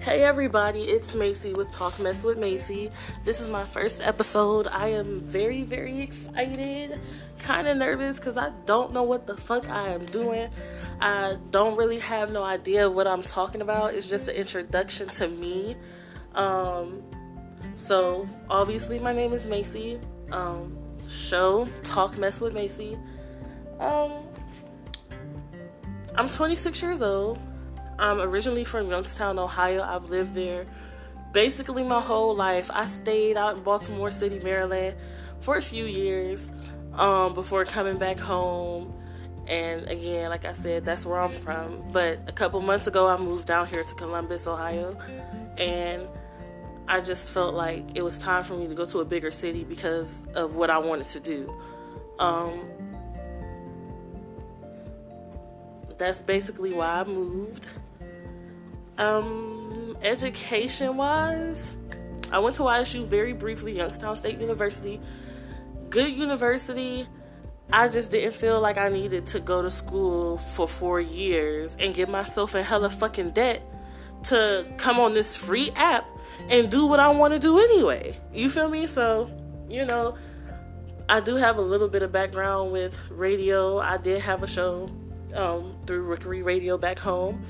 Hey everybody, it's MayCee with Talk Mess with MayCee. This is my first episode. I am very, very excited, kind of nervous because I don't know what the fuck I am doing. I don't really have no idea what I'm talking about. It's just an introduction to me. Um, so obviously, my name is MayCee. Um, show Talk Mess with MayCee. Um, I'm 26 years old. I'm originally from Youngstown, Ohio. I've lived there basically my whole life. I stayed out in Baltimore City, Maryland for a few years um, before coming back home. And again, like I said, that's where I'm from. But a couple months ago, I moved down here to Columbus, Ohio. And I just felt like it was time for me to go to a bigger city because of what I wanted to do. Um, that's basically why I moved. Um, education wise, I went to YSU very briefly, Youngstown State University. Good university. I just didn't feel like I needed to go to school for four years and get myself in hella fucking debt to come on this free app and do what I want to do anyway. You feel me? So, you know, I do have a little bit of background with radio. I did have a show um, through Rookery Radio back home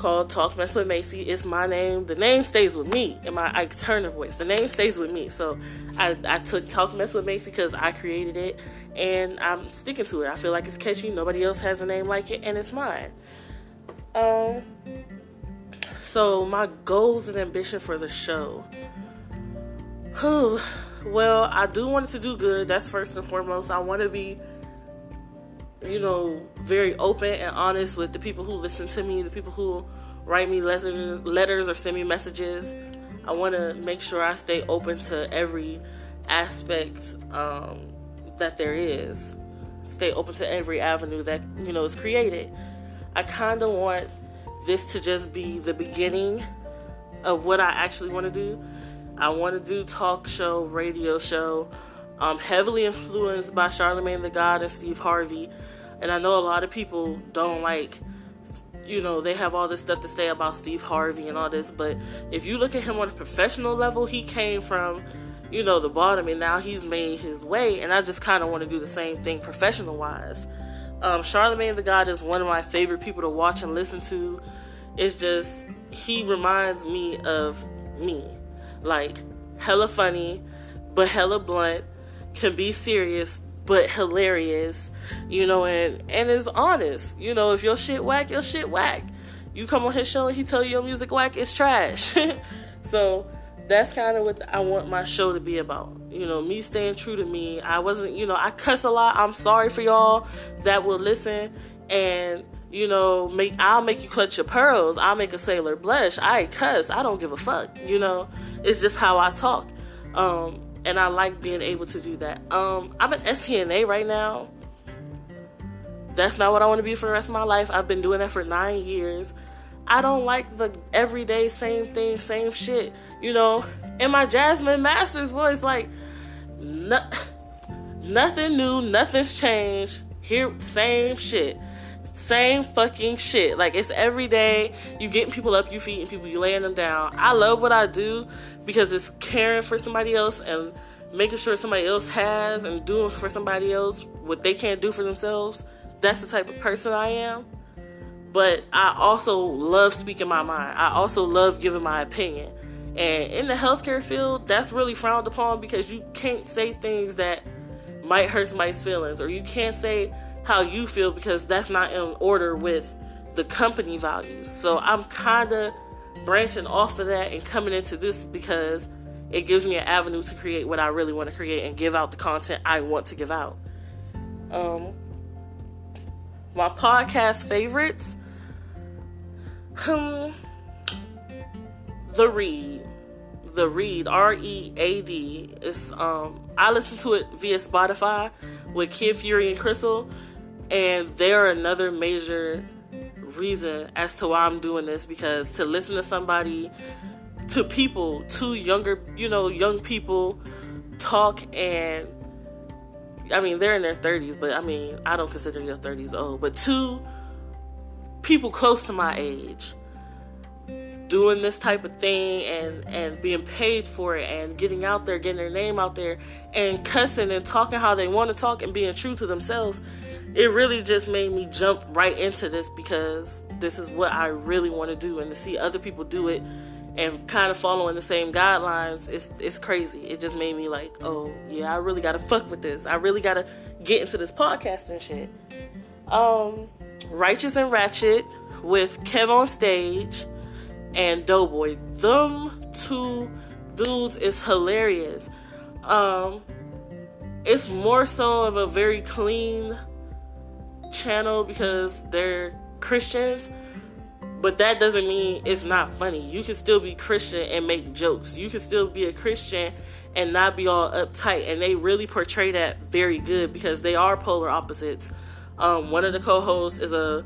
called Talk Mess with MayCee. It's my name. The name stays with me in my Ike Turner voice. The name stays with me. So I, I took Talk Mess with MayCee because I created it and I'm sticking to it. I feel like it's catchy. Nobody else has a name like it and it's mine. Um, so my goals and ambition for the show. Whew. Well, I do want it to do good. That's first and foremost. I want to be you know, very open and honest with the people who listen to me, the people who write me letters, letters or send me messages. I want to make sure I stay open to every aspect um, that there is. Stay open to every avenue that you know is created. I kind of want this to just be the beginning of what I actually want to do. I want to do talk show, radio show, um, heavily influenced by Charlemagne the God and Steve Harvey. And I know a lot of people don't like, you know, they have all this stuff to say about Steve Harvey and all this. But if you look at him on a professional level, he came from, you know, the bottom and now he's made his way. And I just kind of want to do the same thing professional wise. Um, Charlemagne the God is one of my favorite people to watch and listen to. It's just, he reminds me of me. Like, hella funny, but hella blunt, can be serious, but hilarious, you know, and and is honest. You know, if your shit whack, your shit whack. You come on his show and he tell you your music whack, it's trash. so that's kind of what I want my show to be about. You know, me staying true to me. I wasn't, you know, I cuss a lot. I'm sorry for y'all that will listen and you know, make I'll make you clutch your pearls. I'll make a sailor blush. I cuss. I don't give a fuck. You know, it's just how I talk. Um, and I like being able to do that. Um, I'm an STNA right now. That's not what I want to be for the rest of my life. I've been doing that for nine years. I don't like the everyday same thing, same shit. You know, in my Jasmine Masters voice, like no, nothing new, nothing's changed. Here, same shit same fucking shit. Like it's every day. You getting people up, you feeding people, you laying them down. I love what I do because it's caring for somebody else and making sure somebody else has and doing for somebody else what they can't do for themselves. That's the type of person I am. But I also love speaking my mind. I also love giving my opinion. And in the healthcare field, that's really frowned upon because you can't say things that might hurt somebody's feelings or you can't say how you feel because that's not in order with the company values. So I'm kind of branching off of that and coming into this because it gives me an avenue to create what I really want to create and give out the content I want to give out. Um, my podcast favorites, hmm, The Read, The Read, R E A D. It's um, I listen to it via Spotify with Kid Fury and Crissle and they're another major reason as to why I'm doing this because to listen to somebody, to people, to younger, you know, young people talk and I mean, they're in their 30s, but I mean, I don't consider your 30s old, but two people close to my age doing this type of thing and and being paid for it and getting out there getting their name out there and cussing and talking how they want to talk and being true to themselves it really just made me jump right into this because this is what I really want to do and to see other people do it and kind of following the same guidelines it's it's crazy. It just made me like oh yeah I really got to fuck with this. I really got to get into this podcasting shit. Um Righteous and Ratchet with Kev on stage and Doughboy. Them two dudes is hilarious. Um, it's more so of a very clean channel because they're Christians, but that doesn't mean it's not funny. You can still be Christian and make jokes. You can still be a Christian and not be all uptight. And they really portray that very good because they are polar opposites. Um, one of the co-hosts is a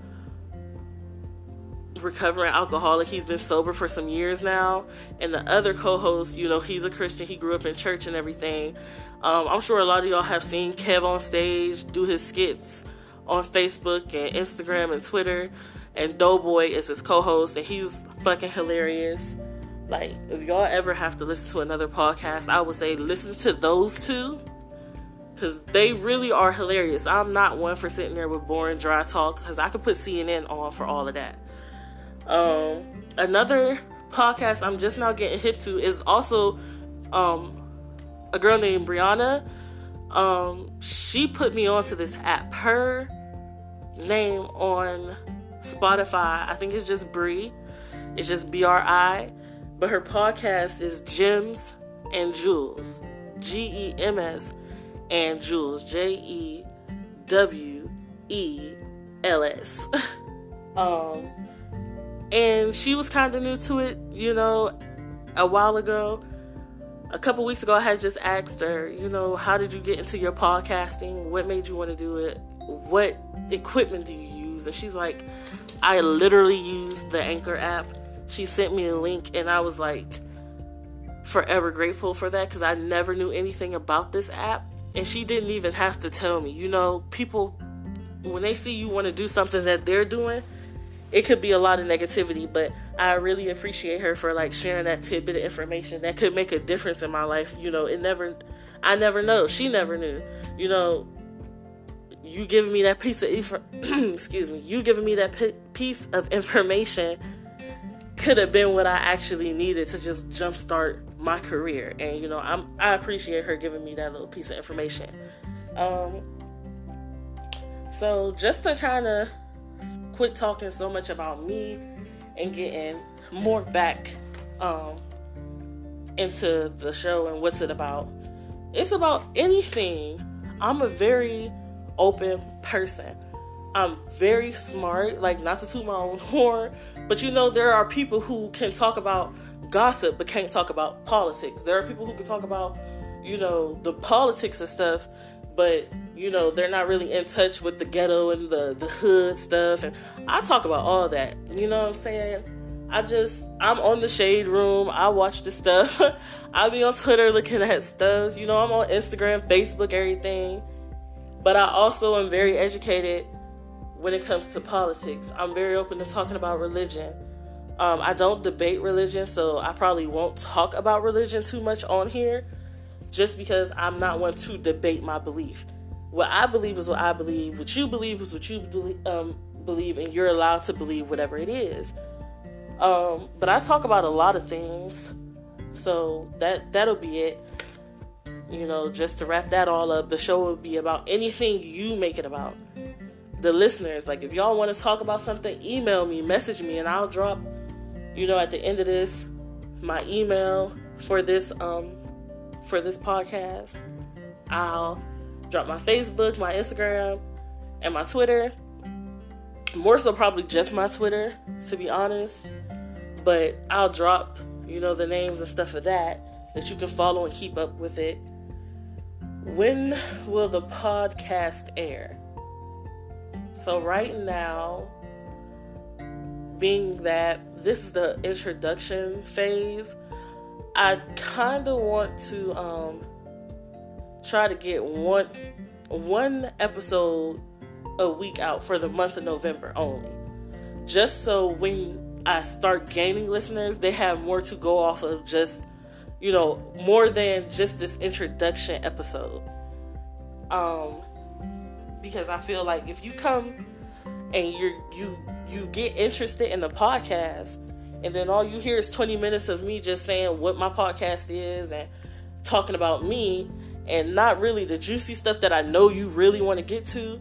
recovering alcoholic. He's been sober for some years now. And the other co host, you know, he's a Christian. He grew up in church and everything. Um, I'm sure a lot of y'all have seen Kev on stage do his skits on Facebook and Instagram and Twitter. And Doughboy is his co host, and he's fucking hilarious. Like, if y'all ever have to listen to another podcast, I would say listen to those two because they really are hilarious. I'm not one for sitting there with boring, dry talk because I could put CNN on for all of that. Um, another podcast I'm just now getting hip to is also um, a girl named Brianna. Um, she put me onto this app. Her name on Spotify, I think it's just Bri. It's just B R I. But her podcast is Gems and Jewels. G E M S and Jewels. J E W E L S. um and she was kind of new to it, you know, a while ago. A couple weeks ago, I had just asked her, you know, how did you get into your podcasting? What made you want to do it? What equipment do you use? And she's like, I literally use the Anchor app. She sent me a link, and I was like, forever grateful for that because I never knew anything about this app. And she didn't even have to tell me. You know, people, when they see you want to do something that they're doing, it could be a lot of negativity, but I really appreciate her for like sharing that tidbit of information that could make a difference in my life. You know, it never, I never know. She never knew. You know, you giving me that piece of, excuse me, you giving me that piece of information could have been what I actually needed to just jumpstart my career. And you know, I'm I appreciate her giving me that little piece of information. Um, so just to kind of quit talking so much about me and getting more back um, into the show and what's it about. It's about anything. I'm a very open person. I'm very smart, like not to toot my own horn, but you know, there are people who can talk about gossip but can't talk about politics. There are people who can talk about, you know, the politics and stuff, but you know they're not really in touch with the ghetto and the the hood stuff. And i talk about all that you know what i'm saying? I just i'm on the shade room. I watch the stuff. I'll be on twitter looking at stuff. You know i'm on instagram facebook everything. But i also am very educated when it comes to politics. I'm very open to talking about religion. Um, i don't debate religion so i probably won't talk about religion too much on here just because i'm not one to debate my belief what I believe is what I believe. What you believe is what you believe, um, believe and you're allowed to believe whatever it is. Um, but I talk about a lot of things, so that that'll be it. You know, just to wrap that all up, the show will be about anything you make it about. The listeners, like if y'all want to talk about something, email me, message me, and I'll drop. You know, at the end of this, my email for this um for this podcast. I'll drop my Facebook, my Instagram, and my Twitter. More so, probably just my Twitter, to be honest. But I'll drop, you know, the names and stuff of that that you can follow and keep up with it. When will the podcast air? So, right now, being that this is the introduction phase, I kind of want to um, try to get one one episode a week out for the month of November only. Just so when I start gaining listeners, they have more to go off of just, you know, more than just this introduction episode. Um, because I feel like if you come and you you you get interested in the podcast, and then all you hear is 20 minutes of me just saying what my podcast is and talking about me and not really the juicy stuff that I know you really want to get to,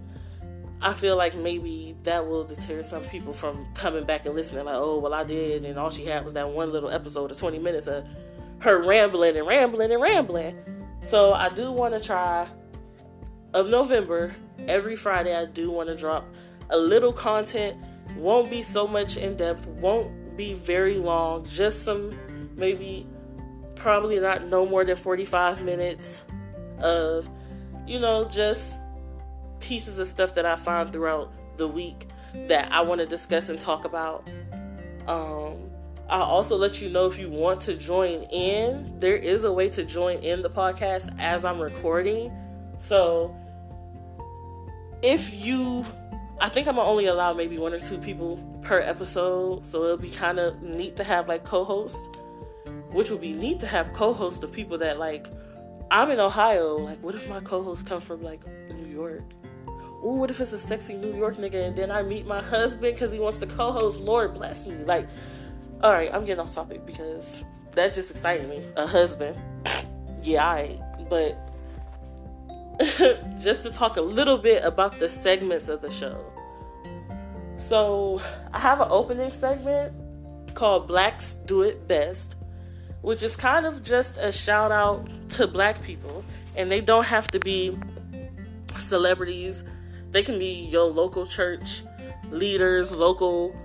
I feel like maybe that will deter some people from coming back and listening. Like, oh, well, I did, and all she had was that one little episode of 20 minutes of her rambling and rambling and rambling. So I do want to try of November every Friday. I do want to drop a little content. Won't be so much in depth. Won't be very long. Just some maybe probably not no more than 45 minutes of you know just pieces of stuff that I find throughout the week that I want to discuss and talk about. Um, I'll also let you know if you want to join in. There is a way to join in the podcast as I'm recording. So if you, I think I'm only allow maybe one or two people per episode. So it'll be kind of neat to have like co host, which would be neat to have co host of people that like, I'm in Ohio. Like, what if my co host come from like New York? ooh, what if it's a sexy New York nigga and then I meet my husband because he wants to co-host? Lord bless me. Like, all right, I'm getting off topic because that just excited me. A husband, yeah, I. But just to talk a little bit about the segments of the show. So I have an opening segment called Blacks Do It Best, which is kind of just a shout out to black people. And they don't have to be celebrities they can be your local church leaders, local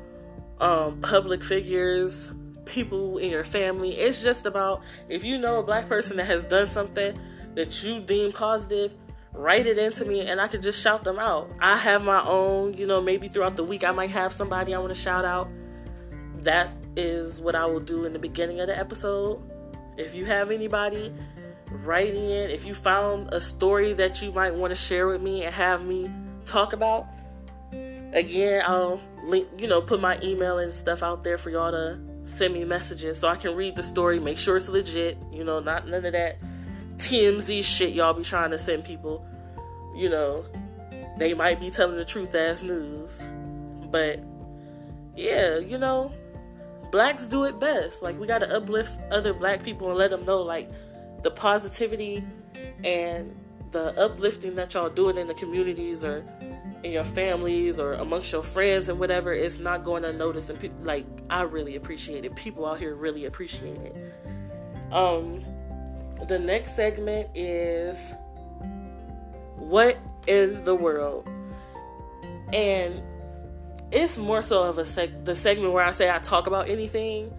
um, public figures, people in your family. It's just about if you know a black person that has done something that you deem positive, write it into me and I can just shout them out. I have my own, you know, maybe throughout the week I might have somebody I want to shout out. That is what I will do in the beginning of the episode. If you have anybody, write in. If you found a story that you might want to share with me and have me talk about. Again, I'll link, you know, put my email and stuff out there for y'all to send me messages so I can read the story, make sure it's legit, you know, not none of that TMZ shit y'all be trying to send people. You know, they might be telling the truth as news. But yeah, you know, blacks do it best. Like we got to uplift other black people and let them know like the positivity and the uplifting that y'all doing in the communities or in your families or amongst your friends and whatever is not going unnoticed and pe- like I really appreciate it. People out here really appreciate it. Um the next segment is what in the world? And it's more so of a seg- the segment where I say I talk about anything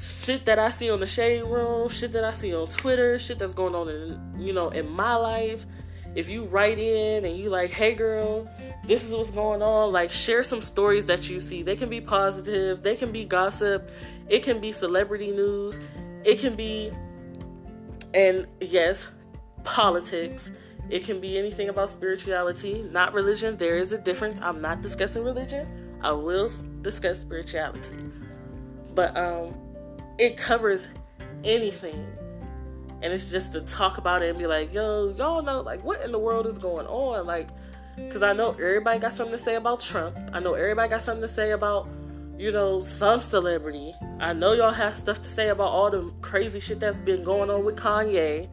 shit that I see on the shade room, shit that I see on Twitter, shit that's going on in you know in my life. If you write in and you like, hey girl, this is what's going on, like share some stories that you see. They can be positive, they can be gossip, it can be celebrity news, it can be and yes, politics. It can be anything about spirituality, not religion. There is a difference. I'm not discussing religion. I will discuss spirituality. But um it covers anything. And it's just to talk about it and be like, yo, y'all know, like, what in the world is going on? Like, because I know everybody got something to say about Trump. I know everybody got something to say about, you know, some celebrity. I know y'all have stuff to say about all the crazy shit that's been going on with Kanye.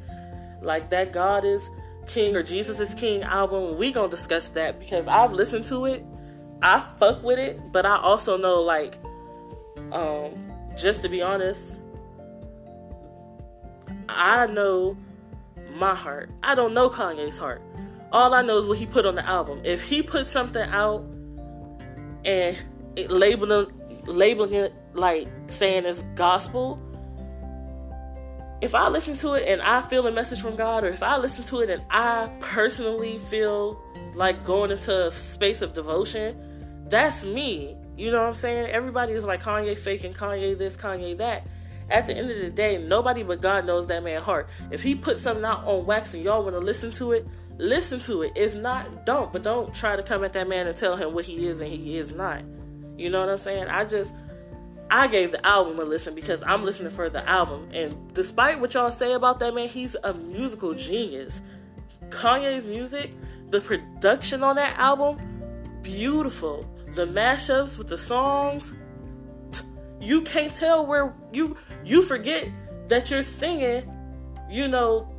Like that God is King or Jesus is King album. We gonna discuss that because I've listened to it. I fuck with it, but I also know like um just to be honest, I know my heart. I don't know Kanye's heart. All I know is what he put on the album. If he put something out and it labeling labeling it like saying it's gospel, if I listen to it and I feel a message from God, or if I listen to it and I personally feel like going into a space of devotion, that's me. You know what I'm saying? Everybody is like Kanye faking Kanye this, Kanye that. At the end of the day, nobody but God knows that man's heart. If he puts something out on wax and y'all want to listen to it, listen to it. If not, don't. But don't try to come at that man and tell him what he is and he is not. You know what I'm saying? I just I gave the album a listen because I'm listening for the album. And despite what y'all say about that man, he's a musical genius. Kanye's music, the production on that album, beautiful. The mashups with the songs, you can't tell where you you forget that you're singing, you know,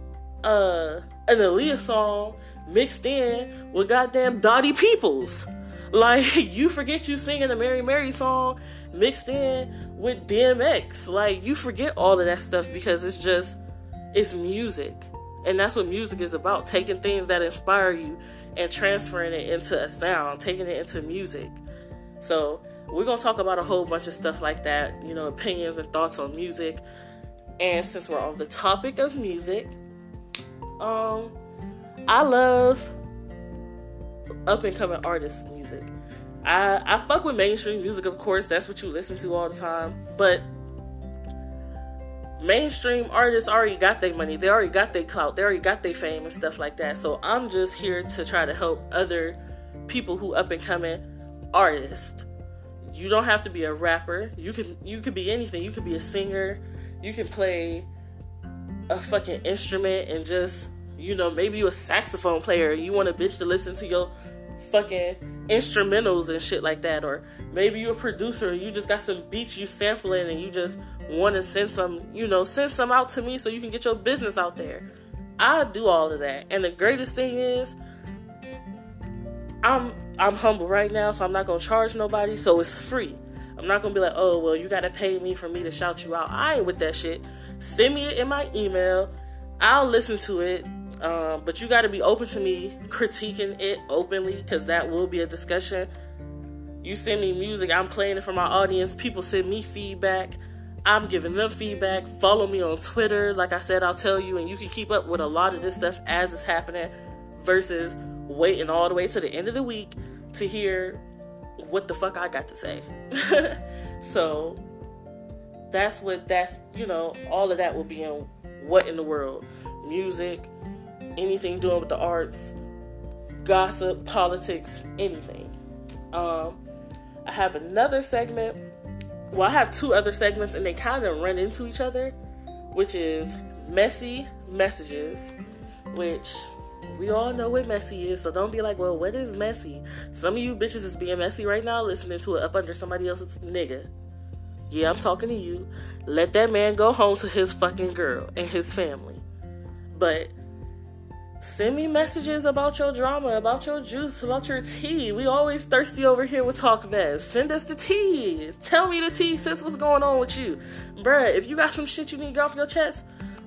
uh an Aaliyah song mixed in with goddamn Dottie Peoples. Like you forget you singing the Mary Mary song mixed in with DMX. Like you forget all of that stuff because it's just it's music. And that's what music is about, taking things that inspire you and transferring it into a sound, taking it into music. So, we're going to talk about a whole bunch of stuff like that, you know, opinions and thoughts on music. And since we're on the topic of music, um I love up and coming artists music. I I fuck with mainstream music, of course. That's what you listen to all the time. But mainstream artists already got their money. They already got their clout. They already got their fame and stuff like that. So I'm just here to try to help other people who up and coming artists. You don't have to be a rapper. You can you could be anything. You could be a singer. You can play a fucking instrument and just you know maybe you a saxophone player. You want a bitch to listen to your fucking instrumentals and shit like that or maybe you're a producer and you just got some beats you sampling and you just want to send some you know send some out to me so you can get your business out there. I do all of that. And the greatest thing is i'm i'm humble right now so i'm not gonna charge nobody so it's free. I'm not gonna be like oh well you gotta pay me for me to shout you out. I ain't with that shit. Send me it in my email. I'll listen to it um, but you got to be open to me critiquing it openly because that will be a discussion. You send me music, I'm playing it for my audience. People send me feedback. I'm giving them feedback. Follow me on Twitter. Like I said, I'll tell you, and you can keep up with a lot of this stuff as it's happening versus waiting all the way to the end of the week to hear what the fuck I got to say. so that's what that's, you know, all of that will be in what in the world music, anything doing with the arts, gossip, politics, anything. Um, I have another segment. Well, I have two other segments, and they kind of run into each other, which is messy messages, which we all know what messy is. So don't be like, well, what is messy? Some of you bitches is being messy right now, listening to it up under somebody else's nigga. Yeah, I'm talking to you. Let that man go home to his fucking girl and his family. But send me messages about your drama, about your juice, about your tea. We always thirsty over here with Talk Mess. Send us the tea. Tell me the tea, sis, what's going on with you. Bruh, if you got some shit you need to get off your chest,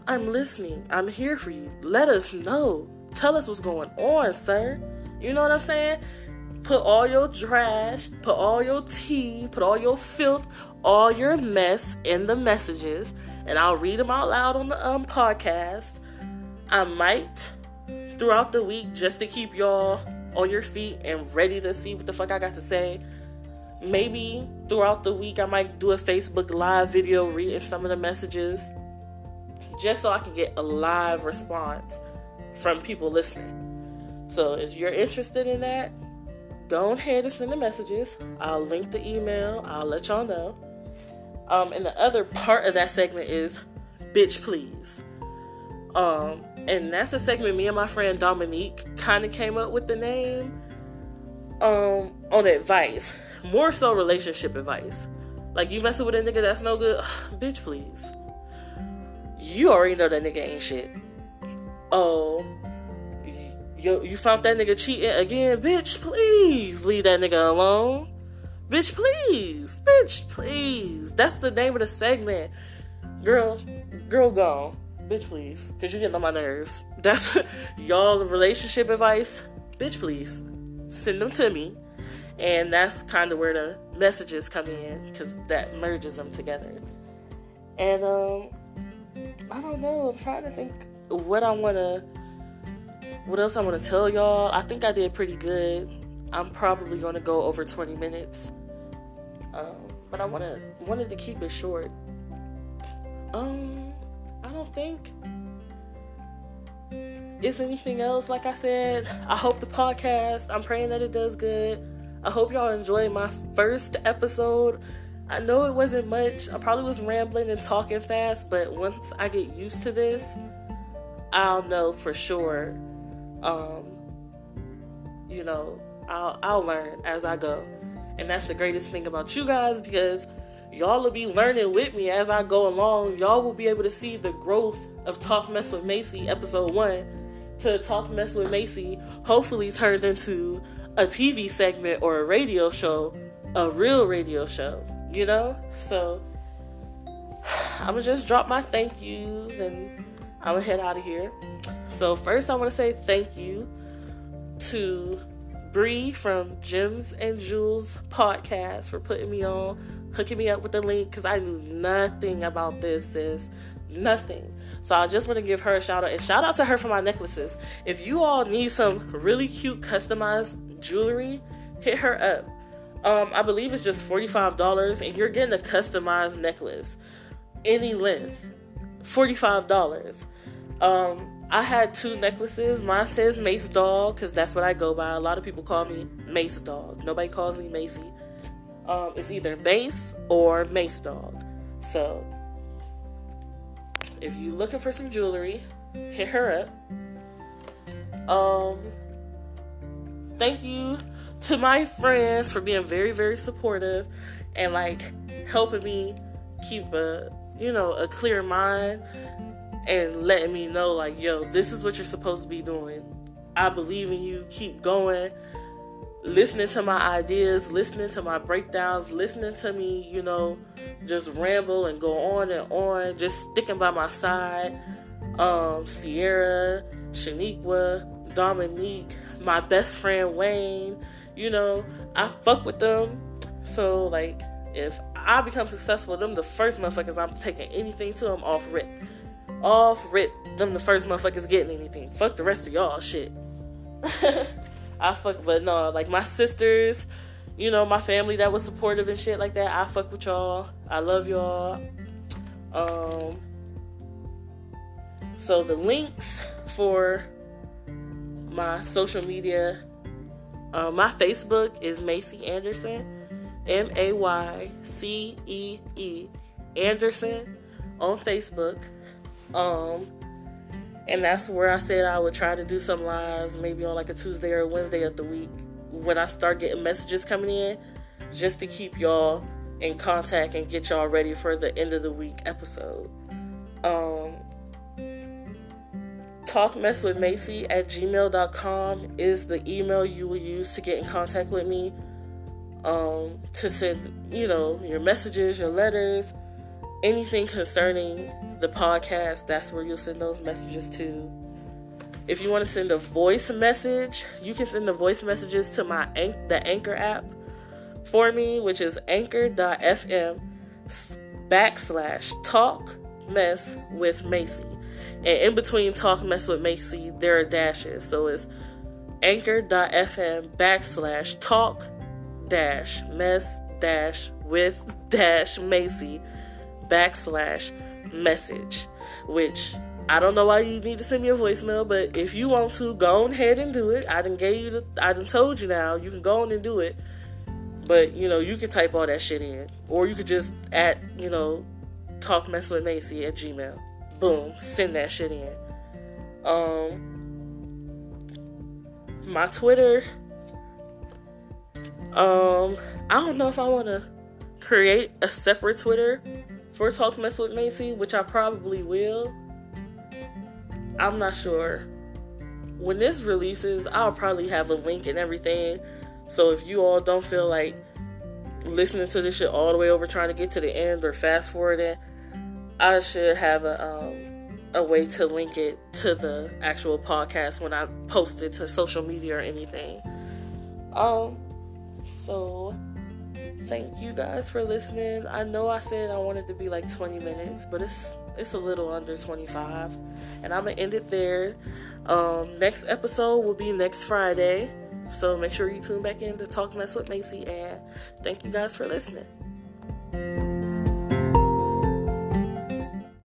I'm listening. I'm here for you. Let us know. Tell us what's going on, sir. You know what I'm saying? Put all your trash, put all your tea, put all your filth, all your mess in the messages, and I'll read them out loud on the um podcast. I might throughout the week just to keep y'all on your feet and ready to see what the fuck I got to say. Maybe throughout the week I might do a Facebook live video reading some of the messages just so I can get a live response from people listening. So if you're interested in that, go ahead and send the messages. I'll link the email, I'll let y'all know. Um, and the other part of that segment is bitch please. Um, and that's a segment me and my friend Dominique kind of came up with the name um on advice. More so relationship advice. Like you messing with a nigga that's no good bitch please. You already know that nigga ain't shit. Oh you, you found that nigga cheating again bitch please leave that nigga alone. Bitch please bitch please. That's the name of the segment. Girl girl gone bitch please. Because you're getting on my nerves. That's y'all relationship advice. Bitch please. Send them to me. And that's kind of where the messages come in because that merges them together. And um i don't know. I'm trying to think what i want to what else i want to tell y'all. I think i did pretty good. I'm probably to go over 20 minutes. Um, but i want to wanted to keep it short. Um don't think is anything else. Like I said, I hope the podcast, I'm praying that it does good. I hope y'all enjoyed my first episode. I know it wasn't much. I probably was rambling and talking fast, but once I get used to this, I'll know for sure. Um, you know, I'll I'll learn as I go. And that's the greatest thing about you guys because y'all will be learning with me as I go along. Y'all will be able to see the growth of Talk Mess with MayCee episode 1 to Talk Mess with MayCee hopefully turned into a TV segment or a radio show, a real radio show, you know? So I'm gonna just drop my thank yous and I'm gonna head out of here. So, first, I wanna say thank you to Bree from Gems and Jewels podcast for putting me on, hooking me up with the link because I knew nothing about this, is nothing. So I just want to give her a shout out and shout out to her for my necklaces. If you all need some really cute customized jewelry, hit her up. Um, I believe it's just $45 and you're getting a customized necklace, any length. $45. Um, I had two necklaces. Mine says Mace Dog because that's what I go by. A lot of people call me Mace Dog. Nobody calls me MayCee. Um, it's either Mace or Mace Dog. So if you're looking for some jewelry, hit her up. Um, thank you to my friends for being very, very supportive and like helping me keep a you know a clear mind and letting me know like yo this is what you're supposed to be doing i believe in you keep going listening to my ideas listening to my breakdowns listening to me you know just ramble and go on and on just sticking by my side um sierra shaniqua dominique my best friend wayne you know i fuck with them so like if i become successful them the first motherfuckers i'm taking anything to them off rip off rip them the first motherfuckers getting anything. Fuck the rest of y'all shit. I fuck but no, like my sisters, you know, my family that was supportive and shit like that. I fuck with y'all. I love y'all. Um so the links for my social media uh, my Facebook is MayCee Anderson, M A Y C E E Anderson on Facebook. Um, and that's where I said I would try to do some lives, maybe on like a Tuesday or a Wednesday of the week when I start getting messages coming in, just to keep y'all in contact and get y'all ready for the end of the week episode. Um, talkmesswithmacy at gmail.com is the email you will use to get in contact with me um, to send, you know, your messages, your letters, anything concerning the podcast, that's where you'll send those messages to. If you want to send a voice message, you can send the voice messages to my the Anchor app for me, which is anchor.fm backslash talk mess with MayCee. And in between talk mess with MayCee, there are dashes. So it's anchor.fm backslash talk dash mess dash with dash MayCee backslash message, which I don't know why you need to send me a voicemail, but if you want to, go ahead and do it. I done gave you the, I done told you now. You can go on and do it. But, you know, you can type all that shit in. Or you could just at, you know, talk mess with MayCee at Gmail. Boom. Send that shit in. Um my Twitter. Um, I don't know if I wanna create a separate Twitter for Talk Mess with MayCee, which I probably will. I'm not sure. When this releases, I'll probably have a link and everything. So if you all don't feel like listening to this shit all the way over trying to get to the end or fast forwarding, I should have a um, a way to link it to the actual podcast when I post it to social media or anything. Um so thank you guys for listening. I know I said I wanted to be like 20 minutes, but it's it's a little under 25. And I'm gonna end it there. Um, next episode will be next Friday. So make sure you tune back in to Talk Mess with MayCee and thank you guys for listening.